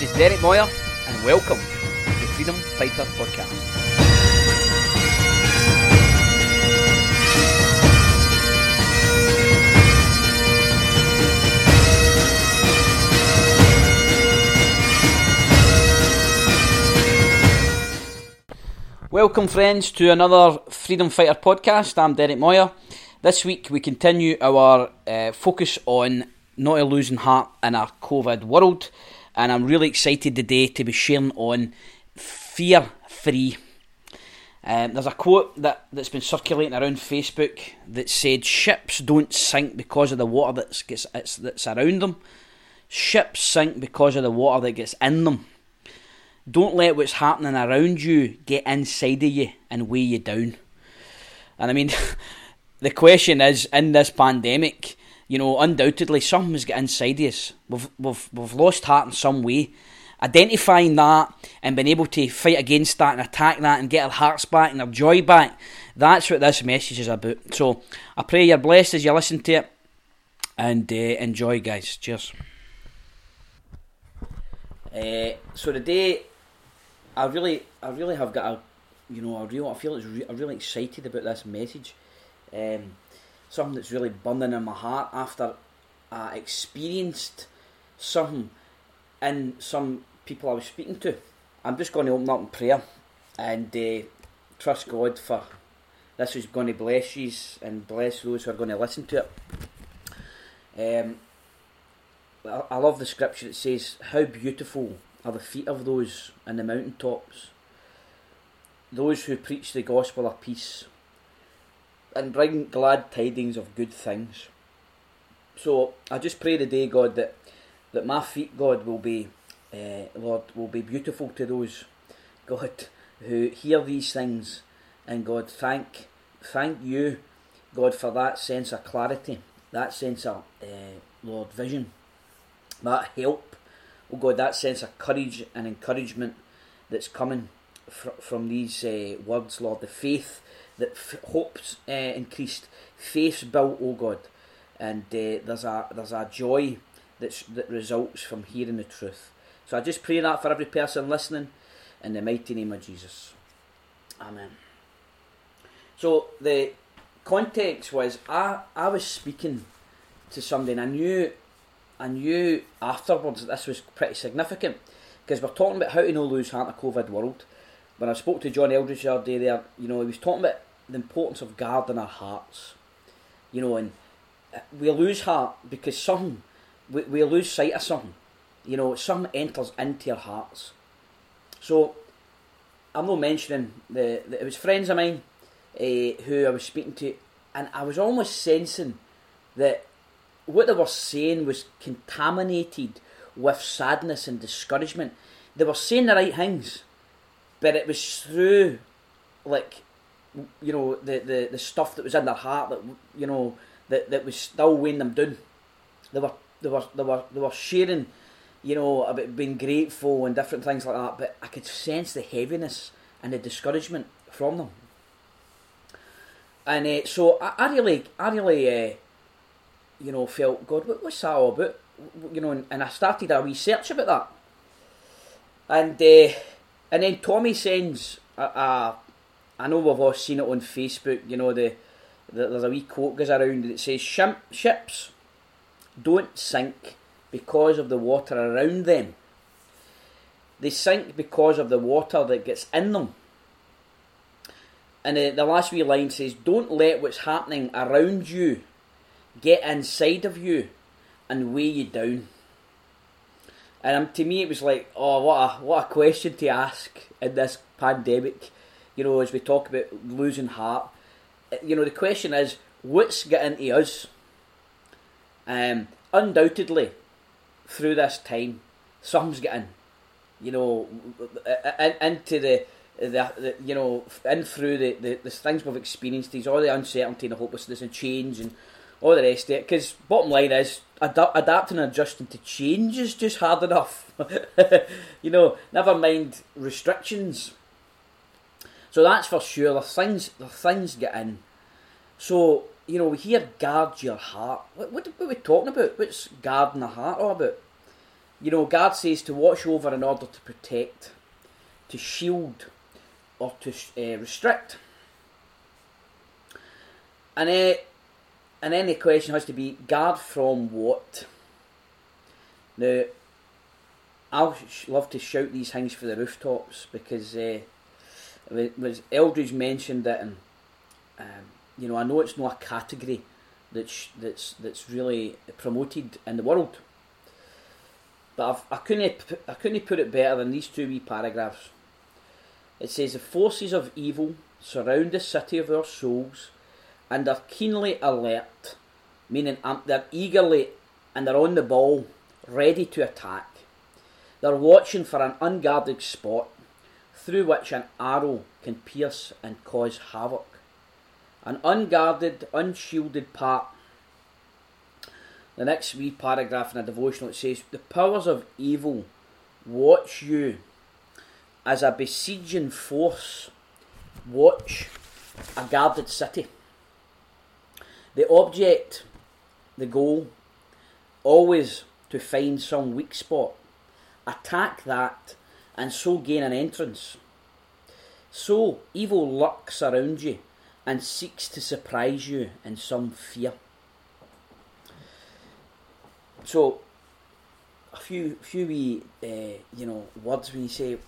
This is Derek Moyer, and welcome to the Freedom Fighter Podcast. Welcome, friends, to another Freedom Fighter podcast. I'm Derek Moyer. This week we continue our uh, focus on not losing heart in a COVID world, and I'm really excited today to be sharing on fear free. Um, there's a quote that, that's been circulating around Facebook that said, Ships don't sink because of the water that's, gets, that's around them, ships sink because of the water that gets in them. Don't let what's happening around you get inside of you and weigh you down. And I mean, the question is in this pandemic, you know, undoubtedly something's got inside us. We've, we've, we've lost heart in some way. Identifying that and being able to fight against that and attack that and get our hearts back and our joy back, that's what this message is about. So I pray you're blessed as you listen to it and uh, enjoy, guys. Cheers. Uh, so today I really, I really have got a, you know, a real. I feel it's re- I'm really excited about this message. Um, something that's really burning in my heart after I experienced something in some people I was speaking to. I'm just going to open up in prayer and uh, trust God for this is going to bless you and bless those who are going to listen to it. Um, I, love the scripture. that says, "How beautiful are the feet of those in the mountain tops, those who preach the gospel of peace and bring glad tidings of good things. So I just pray today, God, that that my feet, God, will be, uh, Lord, will be beautiful to those, God, who hear these things, and God, thank, thank you, God, for that sense of clarity, that sense of, uh, Lord, vision, that help oh God, that sense of courage and encouragement that's coming fr- from these uh, words, Lord, the faith that f- hopes uh, increased, faith's built, oh God, and uh, there's a there's a joy that's that results from hearing the truth. So I just pray that for every person listening, in the mighty name of Jesus, Amen. So the context was I I was speaking to somebody and I knew I knew afterwards that this was pretty significant because we're talking about how to no lose heart in a COVID world. When I spoke to John Eldredge the other day, there, you know, he was talking about the importance of guarding our hearts. You know, and we lose heart because something, we, we lose sight of something. You know, something enters into your hearts. So, I'm not mentioning the, the it was friends of mine uh, who I was speaking to, and I was almost sensing that what they were saying was contaminated with sadness and discouragement. They were saying the right things, but it was through, like, you know, the, the, the stuff that was in their heart that you know that, that was still weighing them down. They were they were they were they were sharing, you know, about being grateful and different things like that. But I could sense the heaviness and the discouragement from them. And uh, so I, I really I really. Uh, you know, felt, God, what, what's that all about? You know, and, and I started a research about that. And uh, and then Tommy sends, a, a, I know we've all seen it on Facebook, you know, the, the there's a wee quote goes around that says, ships don't sink because of the water around them. They sink because of the water that gets in them. And uh, the last wee line says, Don't let what's happening around you get inside of you and weigh you down. And um, to me, it was like, oh, what a what a question to ask in this pandemic. You know, as we talk about losing heart, uh, you know, the question is, what's getting into us? Um, undoubtedly, through this time, something's getting, you know, into the, the, the you know, in through the, the, the things we've experienced, these all the uncertainty and the hopelessness and change and all the rest of it. Because bottom line is, ad- adapting and adjusting to change is just hard enough. you know, never mind restrictions. So that's for sure. The things, the things get in. So you know, we hear guard your heart. What, what, what are we talking about? What's guarding the heart all about? you know, guard says to watch over in order to protect, to shield, or to uh, restrict. And, uh, and then the question has to be guard from what? Now, I love to shout these things for the rooftops because uh, was Eldredge mentioned it, and um, you know I know it's not a category that's that's that's really promoted in the world, but I've, I couldn't I couldn't put it better than these two wee paragraphs. It says the forces of evil surround the city of our souls, and are keenly alert, meaning um, they're eagerly and they're on the ball, ready to attack. They're watching for an unguarded spot through which an arrow can pierce and cause havoc. An unguarded, unshielded part. The next wee paragraph in a devotional it says, The powers of evil watch you as a besieging force watch a guarded city. The object, the goal, always to find some weak spot attack that, and so gain an entrance. So evil lurks around you and seeks to surprise you in some fear. So, a few few wee uh, you know words when you say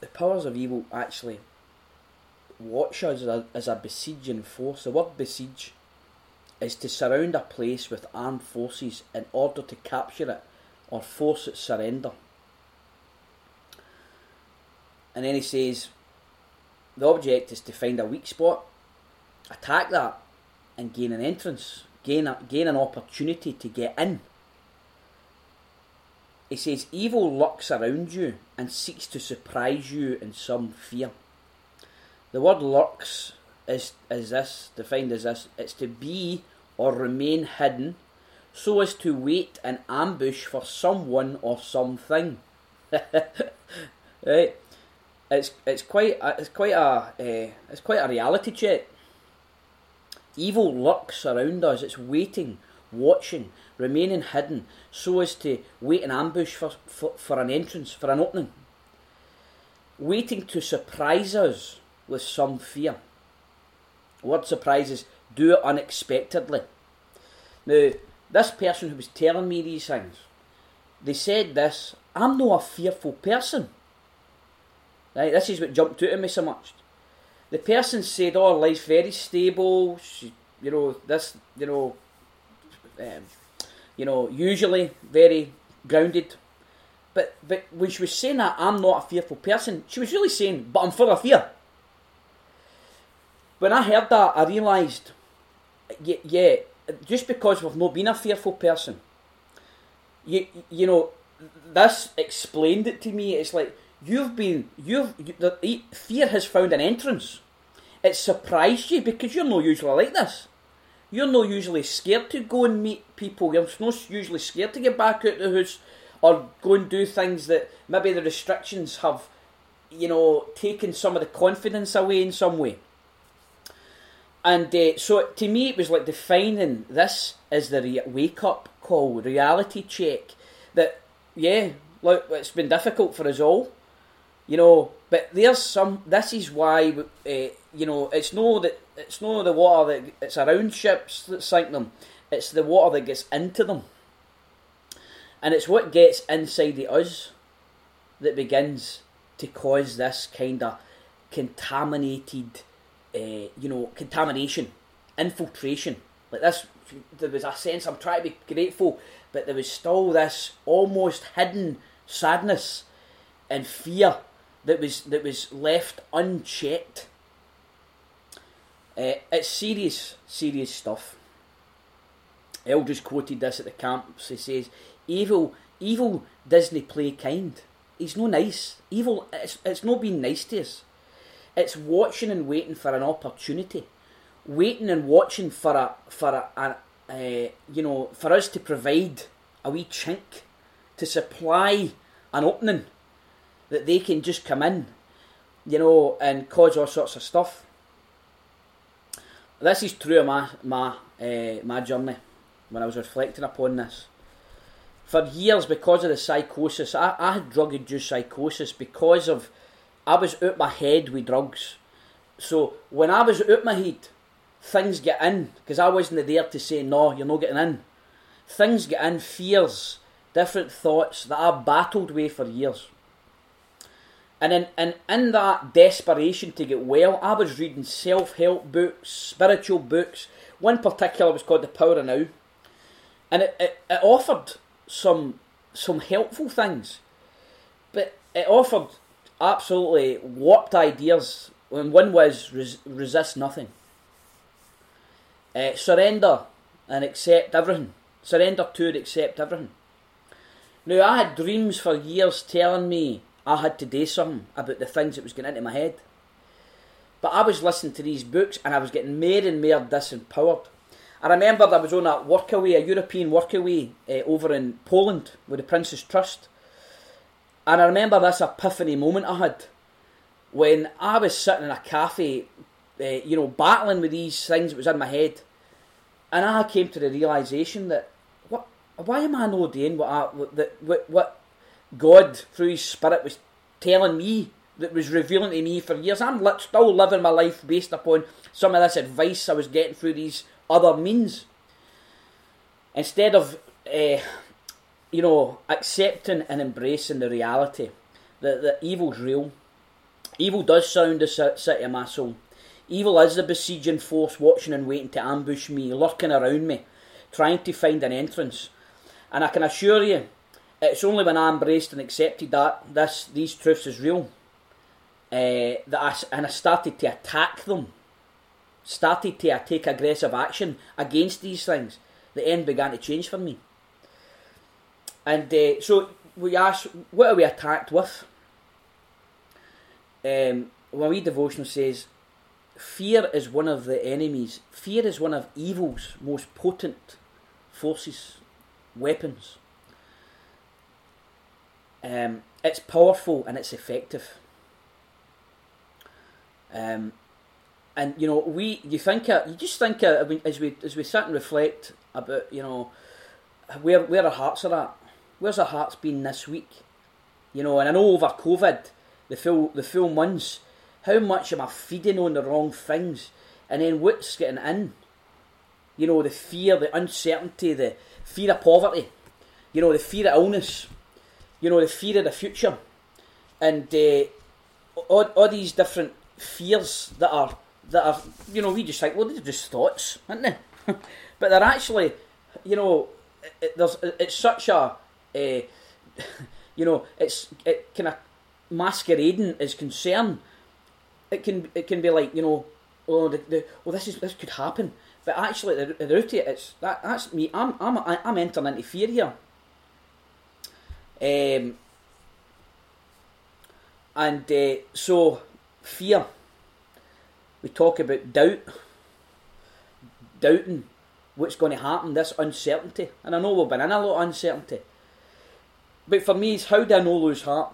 the powers of evil actually watch us as a, as a besieging force. The word besiege is to surround a place with armed forces in order to capture it or force its surrender. And then he says, the object is to find a weak spot, attack that, and gain an entrance, gain, a, gain an opportunity to get in. He says, evil lurks around you and seeks to surprise you in some fear. The word lurks is, is this, defined as this it's to be or remain hidden so as to wait and ambush for someone or something. right? It's it's quite a, it's quite a uh, it's quite a reality check. Evil lurks around us. It's waiting, watching, remaining hidden, so as to wait in ambush for, for, for an entrance, for an opening. Waiting to surprise us with some fear. Word surprises do it unexpectedly. Now, this person who was telling me these things, they said this, I'm not a fearful person. Right, this is what jumped out at me so much. The person said, "Oh, life's very stable. She, you know, this, you know, um, you know, usually very grounded." But but when she was saying that, I'm not a fearful person. She was really saying, "But I'm full of fear." When I heard that, I realised, yeah, yeah, just because we've not been a fearful person, you you know, this explained it to me. It's like You've been, you've, you, fear has found an entrance. It surprised you because you're not usually like this. You're not usually scared to go and meet people. You're not usually scared to get back out the house or go and do things that maybe the restrictions have, you know, taken some of the confidence away in some way. And uh, so to me, it was like defining this as the re- wake up call, reality check. That, yeah, look, it's been difficult for us all. You know, but there's some. This is why uh, you know it's no that it's no the water that it's around ships that sink them. It's the water that gets into them, and it's what gets inside the us that begins to cause this kind of contaminated, uh, you know, contamination, infiltration. Like this, there was a sense. I'm trying to be grateful, but there was still this almost hidden sadness and fear that was that was left unchecked. Uh, it's serious, serious stuff. Eldredge quoted this at the camps. He says, "Evil, evil Disney play kind. He's no nice. Evil, it's it's not being nice to us. It's watching and waiting for an opportunity, waiting and watching for a for a, a uh, you know for us to provide a wee chink to supply an opening that they can just come in, you know, and cause all sorts of stuff. This is true of my my uh, my journey when I was reflecting upon this. for years because of the psychosis. I, I had drug induced psychosis because of I was out my head with drugs. So when I was out my head, things get in because I wasn't there to say no, you're not getting in. Things get in, fears, different thoughts that I battled with for years. And in, and in that desperation to get well, I was reading self help books, spiritual books. One particular was called The Power of Now. And it, it, it offered some some helpful things. But it offered absolutely warped ideas. And one was res- resist nothing. Uh, surrender and accept everything. Surrender to and accept everything. Now, I had dreams for years telling me I had to do something about the things that was getting into my head. But I was listening to these books and I was getting more and more disempowered. I remember I was on a workaway, a European workaway uh, over in Poland with the Prince's Trust. And I remember this epiphany moment I had when I was sitting in a cafe, uh, you know, battling with these things that was in my head. And I came to the realization that, what, why am I not doing what, I, what, what God, through His Spirit, was telling me, that was revealing to me for years. I'm still living my life based upon some of this advice I was getting through these other means. Instead of, uh, you know, accepting and embracing the reality that, that evil's real. Evil does sound the city of my soul. Evil is the besieging force watching and waiting to ambush me, lurking around me, trying to find an entrance. And I can assure you, it's only when I embraced and accepted that this these truths is real uh, that I, and I started to attack them, started to take aggressive action against these things. The end began to change for me. And uh, so we ask, what are we attacked with? Um, when we devotional says, fear is one of the enemies. Fear is one of evil's most potent forces, weapons. Um, it's powerful and it's effective. Um, and you know, we you think you just think as we as we sit and reflect about you know where where our hearts are at. Where's our hearts been this week? You know, and I know over COVID, the full the full months, how much am I feeding on the wrong things, and then what's getting in? You know, the fear, the uncertainty, the fear of poverty, you know, the fear of illness, you know, the fear of the future, and uh, all, all these different fears that are that are you know we just think well they're just thoughts, aren't they? but they're actually you know it, there's it's such a uh, you know it's it kind of masquerading as concern. It can it can be like you know oh the, the well this is this could happen, but actually the, the root of it it's that that's me. I'm I'm I'm entering into fear here. Um, and uh, so fear. We talk about doubt, doubting what's going to happen, this uncertainty. And I know we've been in a lot of uncertainty. But for me, it's how do I not lose heart?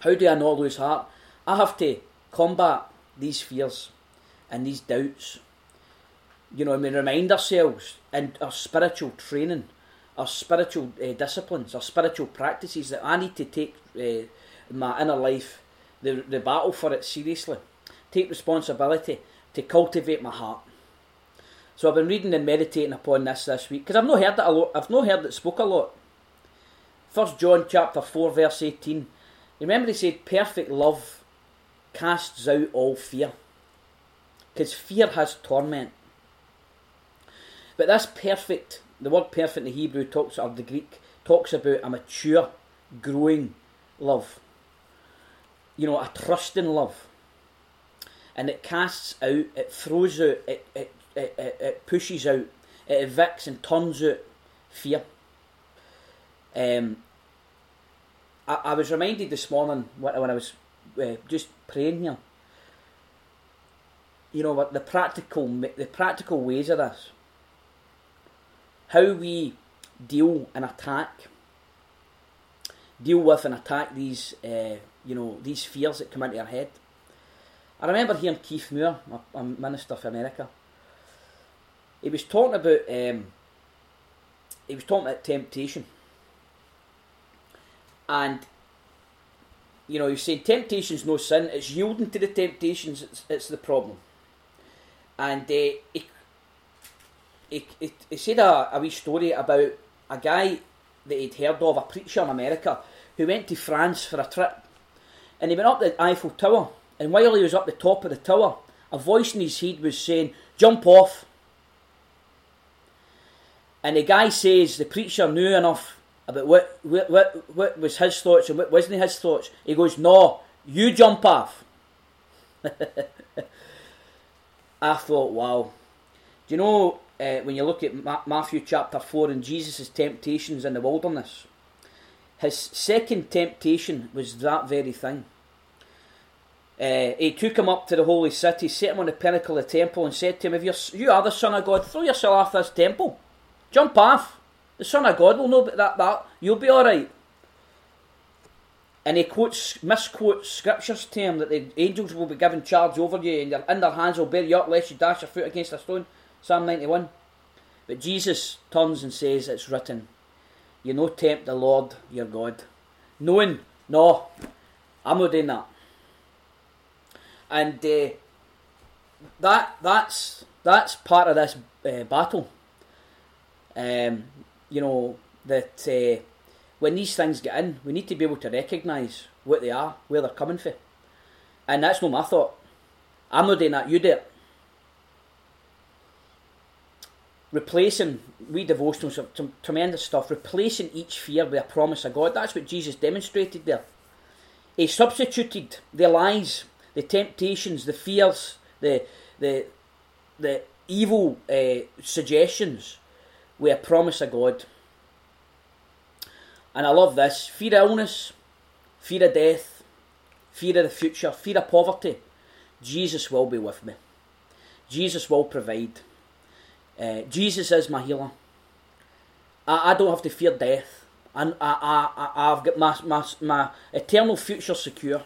How do I not lose heart? I have to combat these fears and these doubts. You know, and we remind ourselves in our spiritual training, our spiritual uh, disciplines, our spiritual practices that I need to take uh, my inner life the, the battle for it seriously. Take responsibility to cultivate my heart. So I've been reading and meditating upon this this week because I've not heard it a lot. I've not heard it spoke a lot. First John chapter four verse eighteen. Remember he said, "Perfect love casts out all fear," because fear has torment. But this perfect, the word perfect in the Hebrew talks of the Greek talks about a mature, growing love you know, a trusting love. And it casts out, it throws out, it, it, it, it, pushes out, it evicts and turns out fear. Um, I, I was reminded this morning when I was uh, just praying here. You know the practical the practical ways of this. How we deal and attack, deal with and attack these uh, you know, these fears that come into your head. I remember hearing Keith Moore, a, minister for America. He was talking about um, he was talking about temptation, And you know, he's saying temptation's no sin; it's yielding to the temptations. It's, it's the problem. And uh, he, he, he, he said a, a wee story about a guy that he'd heard of, a preacher in America, who went to France for a trip, and he went up the Eiffel Tower. And while he was up the top of the tower, a voice in his head was saying, "Jump off." And the guy says the preacher knew enough about what, what, what, what was his thoughts and what wasn't his thoughts. He goes, No, you jump off. I thought, wow. Do you know uh, when you look at Ma- Matthew chapter 4 and Jesus' temptations in the wilderness? His second temptation was that very thing. Uh, he took him up to the holy city, set him on the pinnacle of the temple, and said to him, If you're, you are the Son of God, throw yourself off this temple. Jump off. The Son of God will know that, that. You'll be alright. And he quotes, misquotes scriptures to him that the angels will be given charge over you and in their hands will bear you up lest you dash your foot against a stone. Psalm 91. But Jesus turns and says, It's written, You no tempt the Lord your God. Knowing, no, I'm not doing that. And uh, that that's that's part of this uh, battle. Um, you know that uh, when these things get in, we need to be able to recognise what they are, where they're coming from, and that's not my thought. I'm not doing that. You do it. Replacing we devotionals some, tremendous stuff. Replacing each fear with a promise of God. That's what Jesus demonstrated there. He substituted the lies, the temptations, the fears, the the the evil uh, suggestions with a promise of God. And I love this fear of illness, fear of death, fear of the future, fear of poverty. Jesus will be with me. Jesus will provide. Uh, Jesus is my healer. I, I don't have to fear death. I, I, I, I've got my, my, my eternal future secure.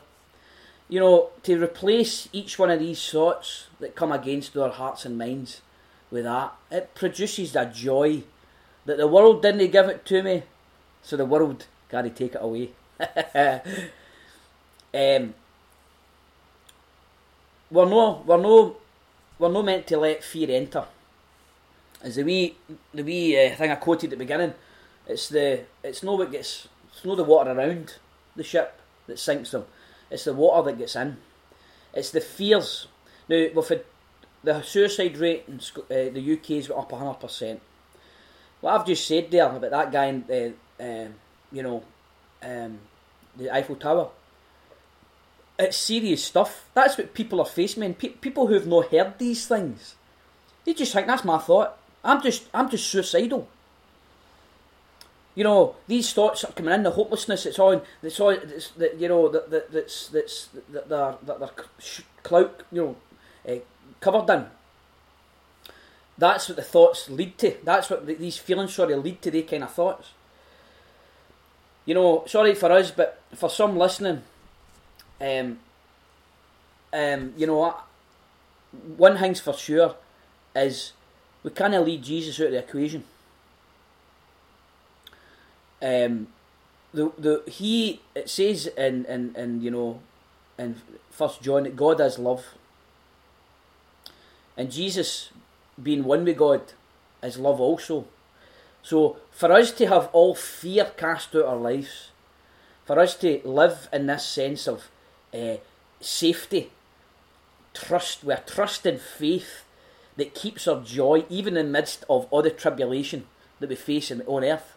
You know, to replace each one of these thoughts that come against our hearts and minds with that. It produces a joy that the world didn't give it to me, so the world gotta take it away. um, we're no, we're no, we're no meant to let fear enter. As the wee, the wee uh, thing I quoted at the beginning, it's the, it's no what gets, it's no the water around the ship that sinks them. It's the water that gets in. It's the fears. Now we've the suicide rate in uh, the UK is up 100%. What I've just said there about that guy in, uh, uh, you know, um, the Eiffel Tower, it's serious stuff. That's what people are facing, man. Pe- people who've not heard these things, they just think that's my thought. I'm just, I'm just suicidal. You know, these thoughts are coming in. The hopelessness. It's on. It's all. It's that you know that that that's that's that they're that they're clout. You know, uh, covered in. That's what the thoughts lead to. That's what the, these feelings, sorry, lead to. They kind of thoughts. You know, sorry for us, but for some listening, um, um, you know, one thing's for sure is we can't lead Jesus out of the equation. Um, the the he it says in in, in you know in First John that God is love. And Jesus, being one with God, is love also. So, for us to have all fear cast out our lives, for us to live in this sense of uh, safety, trust, we're trusted faith that keeps our joy even in the midst of all the tribulation that we face on earth.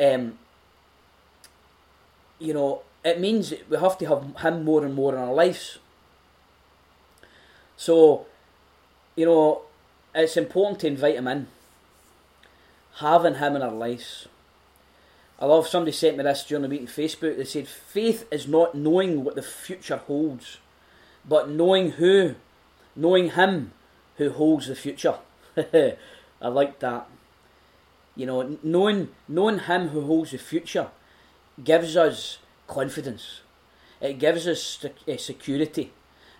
Um, you know, it means we have to have Him more and more in our lives. So, you know, it's important to invite him in. Having him in our lives. I love somebody sent me this during the meeting Facebook. They said, Faith is not knowing what the future holds, but knowing who, knowing him who holds the future. I like that. You know, knowing knowing him who holds the future gives us confidence. It gives us eh, security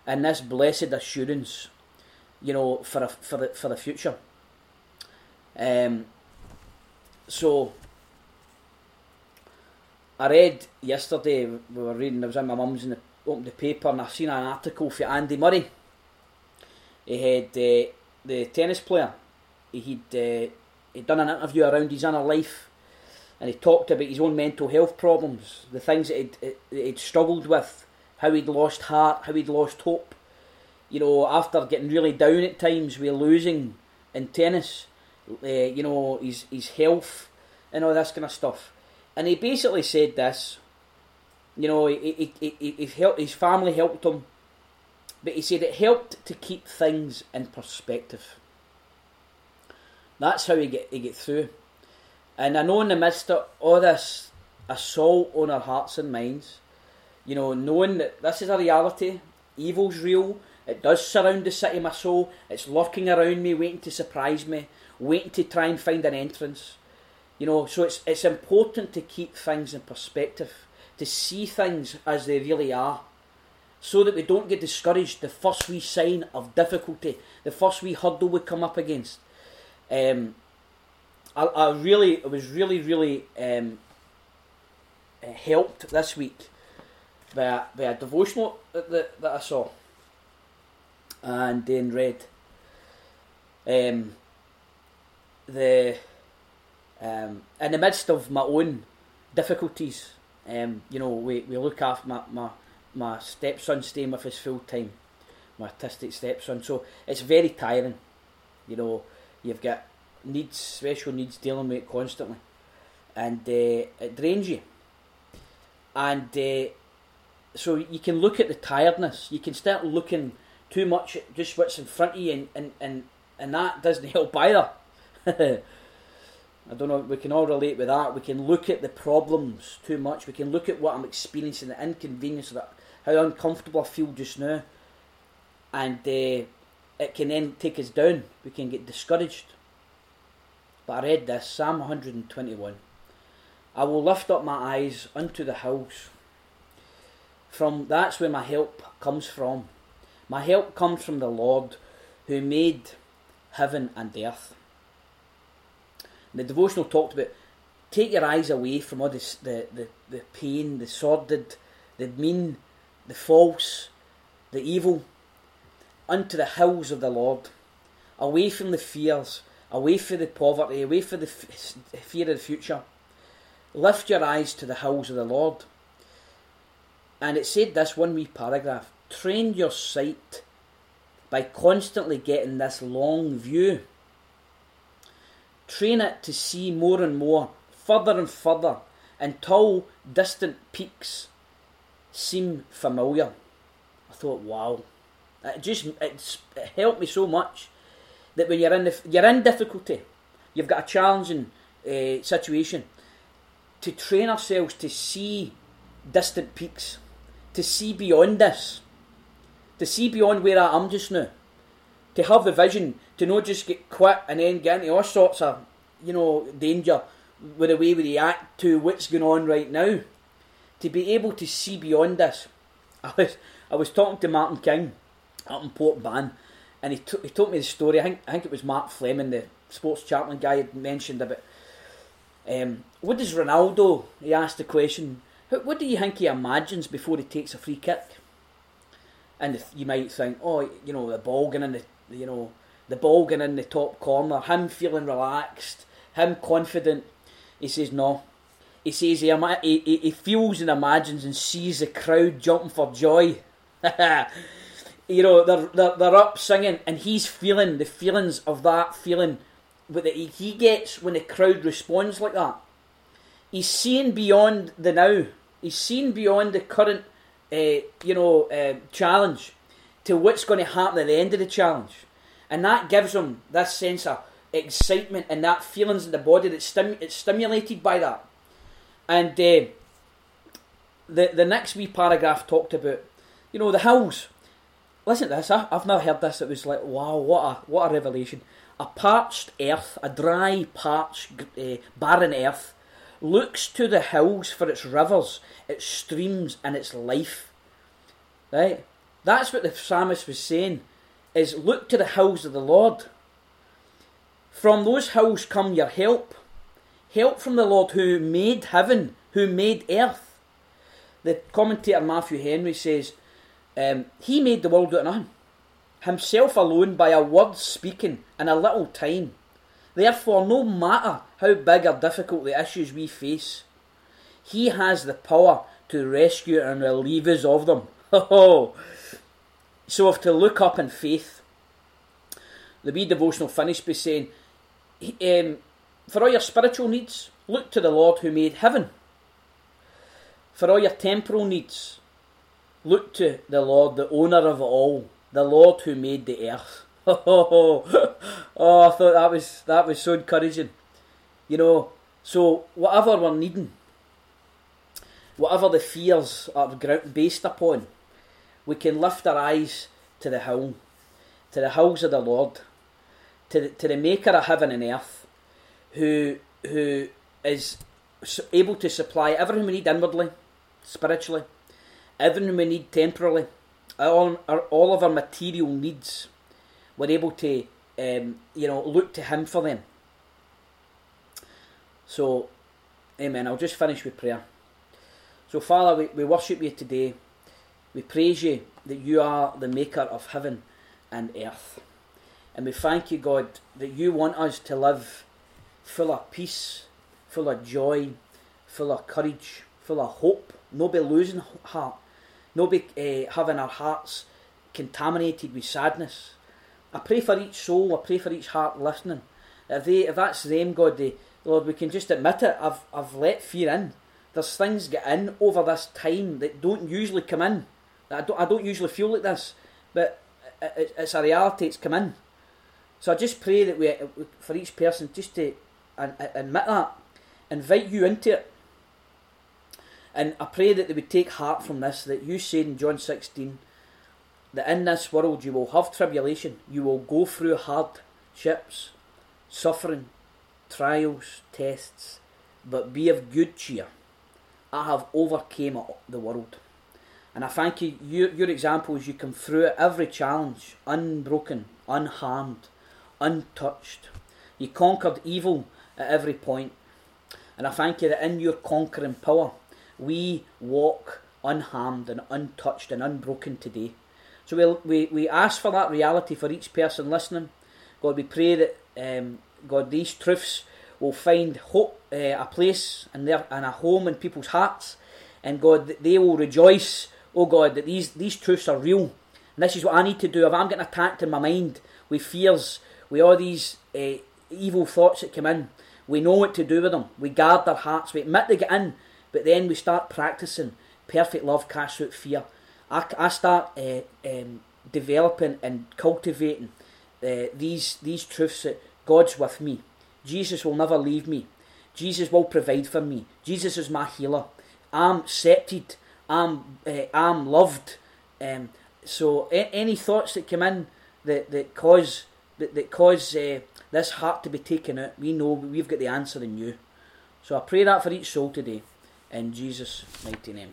and this blessed assurance you know, for a, for the for the future. Um, so I read yesterday, we were reading, I was in my mum's and opened the paper and I seen an article for Andy Murray. He had uh, the tennis player, he'd, uh, he'd done an interview around his inner life and he talked about his own mental health problems, the things that he'd, he'd struggled with, how he'd lost heart, how he'd lost hope. You know, after getting really down at times with losing in tennis, uh, you know, his, his health and all this kind of stuff. And he basically said this, you know, he, he, he, he helped, his family helped him, but he said it helped to keep things in perspective. That's how he get, he get through. And I know in the midst of all this assault on our hearts and minds, you know, knowing that this is a reality, evil's real, it does surround the city of my soul, it's lurking around me, waiting to surprise me, waiting to try and find an entrance. You know, so it's it's important to keep things in perspective, to see things as they really are, so that we don't get discouraged the first wee sign of difficulty, the first wee hurdle we come up against. Um, I, I really, I was really, really um, uh, helped this week by a, by a devotional that, that, that I saw and then read. Um, the um, in the midst of my own difficulties, um, you know, we, we look after my, my, my stepson staying with us full time, my autistic stepson. So it's very tiring. You know, you've got needs, special needs dealing with it constantly, and uh, it drains you. And uh, so you can look at the tiredness. You can start looking too much at just what's in front of you, and and and, and that doesn't help either. I don't know, we can all relate with that. We can look at the problems too much. We can look at what I'm experiencing, the inconvenience that, how uncomfortable I feel just now. And uh, it can then take us down. We can get discouraged. But I read this Psalm 121. I will lift up my eyes unto the hills. From that's where my help comes from. My help comes from the Lord who made heaven and earth. The devotional talked about take your eyes away from all this, the, the, the pain, the sordid, the mean, the false, the evil, unto the hills of the Lord, away from the fears, away from the poverty, away from the f- fear of the future. Lift your eyes to the hills of the Lord. And it said this one wee paragraph train your sight by constantly getting this long view train it to see more and more, further and further, until distant peaks seem familiar. I thought, wow, it just it helped me so much that when you're in the, you're in difficulty, you've got a challenging uh, situation, to train ourselves to see distant peaks, to see beyond this, to see beyond where I am just now, to have the vision to not just get quit and then get into all sorts of, you know, danger with the way we react to what's going on right now. To be able to see beyond this. I was I was talking to Martin King up in Port Ban, and he, t- he told me the story. I think, I think it was Mark Fleming, the sports chaplain guy, had mentioned about um, what does Ronaldo, he asked the question, what do you think he imagines before he takes a free kick? And you might think, oh, you know, the ball going in the, you know, the ball going in the top corner, him feeling relaxed, him confident. He says no. He says he, he, he feels and imagines and sees the crowd jumping for joy. you know, they're, they're, they're up singing and he's feeling the feelings of that feeling that he gets when the crowd responds like that. He's seeing beyond the now. He's seeing beyond the current, uh, you know, uh, challenge to what's going to happen at the end of the challenge and that gives him this sense of excitement and that feelings in the body that's stim- it's stimulated by that. And uh, the the next wee paragraph talked about, you know, the hills. Listen to this. I, I've never heard this. It was like, wow, what a what a revelation. A parched earth, a dry, parched, uh, barren earth, looks to the hills for its rivers, its streams, and its life. Right? That's what the psalmist was saying is look to the hills of the Lord. From those hills come your help. Help from the Lord who made heaven who made earth. The commentator Matthew Henry says, um, He made the world out of nothing, himself alone by a word speaking in a little time. Therefore, no matter how big or difficult the issues we face, He has the power to rescue and relieve us of them. so, if to look up in faith, the wee devotional finish by saying, um, For all your spiritual needs, look to the Lord who made heaven. For all your temporal needs, look to the Lord, the owner of all, the Lord who made the earth. oh, I thought that was that was so encouraging. You know, so whatever we're needing, whatever the fears are based upon, we can lift our eyes to the hill, to the hills of the Lord, to the, to the Maker of heaven and earth, who who is able to supply everything we need inwardly, spiritually, everything we need temporally, all, all of our material needs. We're able to, um, you know, look to Him for them. So, Amen. I'll just finish with prayer. So, Father, we, we worship you today. We praise you that you are the Maker of heaven and earth. And we thank you, God, that you want us to live full of peace, full of joy, full of courage, full of hope. Nobody losing heart. Nobody uh, having our hearts contaminated with sadness. I pray for each soul. I pray for each heart listening. If they, if that's them, God, they, Lord, we can just admit it. I've, I've let fear in. There's things get in over this time that don't usually come in. I don't, I don't usually feel like this, but it's a reality. It's come in. So I just pray that we, for each person, just to admit that, invite you into it. And I pray that they would take heart from this, that you said in John 16, that in this world you will have tribulation, you will go through hardships, suffering, trials, tests, but be of good cheer. I have overcame the world. And I thank you, your, your example is you come through every challenge, unbroken, unharmed, untouched. You conquered evil at every point. And I thank you that in your conquering power, we walk unharmed and untouched and unbroken today. So we, we, we ask for that reality for each person listening. God, we pray that, um, God, these truths will find hope, uh, a place and, and a home in people's hearts. And God, they will rejoice, oh God, that these, these truths are real. And this is what I need to do. If I'm getting attacked in my mind with fears, with all these uh, evil thoughts that come in. We know what to do with them. We guard their hearts. We admit they get in, but then we start practicing. Perfect love casts out fear. I, I start uh, um, developing and cultivating uh, these these truths that God's with me. Jesus will never leave me. Jesus will provide for me. Jesus is my healer. I'm accepted. I'm uh, I'm loved. Um, so a- any thoughts that come in that, that cause that, that cause uh, this heart to be taken out, we know we've got the answer in you. So I pray that for each soul today, in Jesus' mighty name.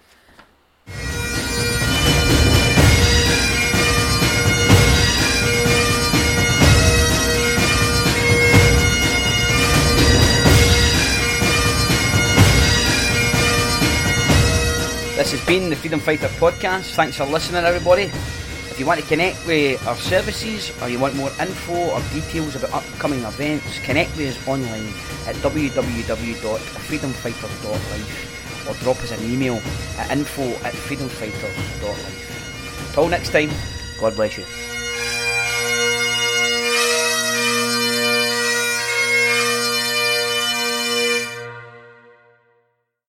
This has been the Freedom Fighter podcast. Thanks for listening, everybody. If you want to connect with our services or you want more info or details about upcoming events, connect with us online at www.freedomfighters.life or drop us an email at info at freedomfighters.life. Till next time, God bless you.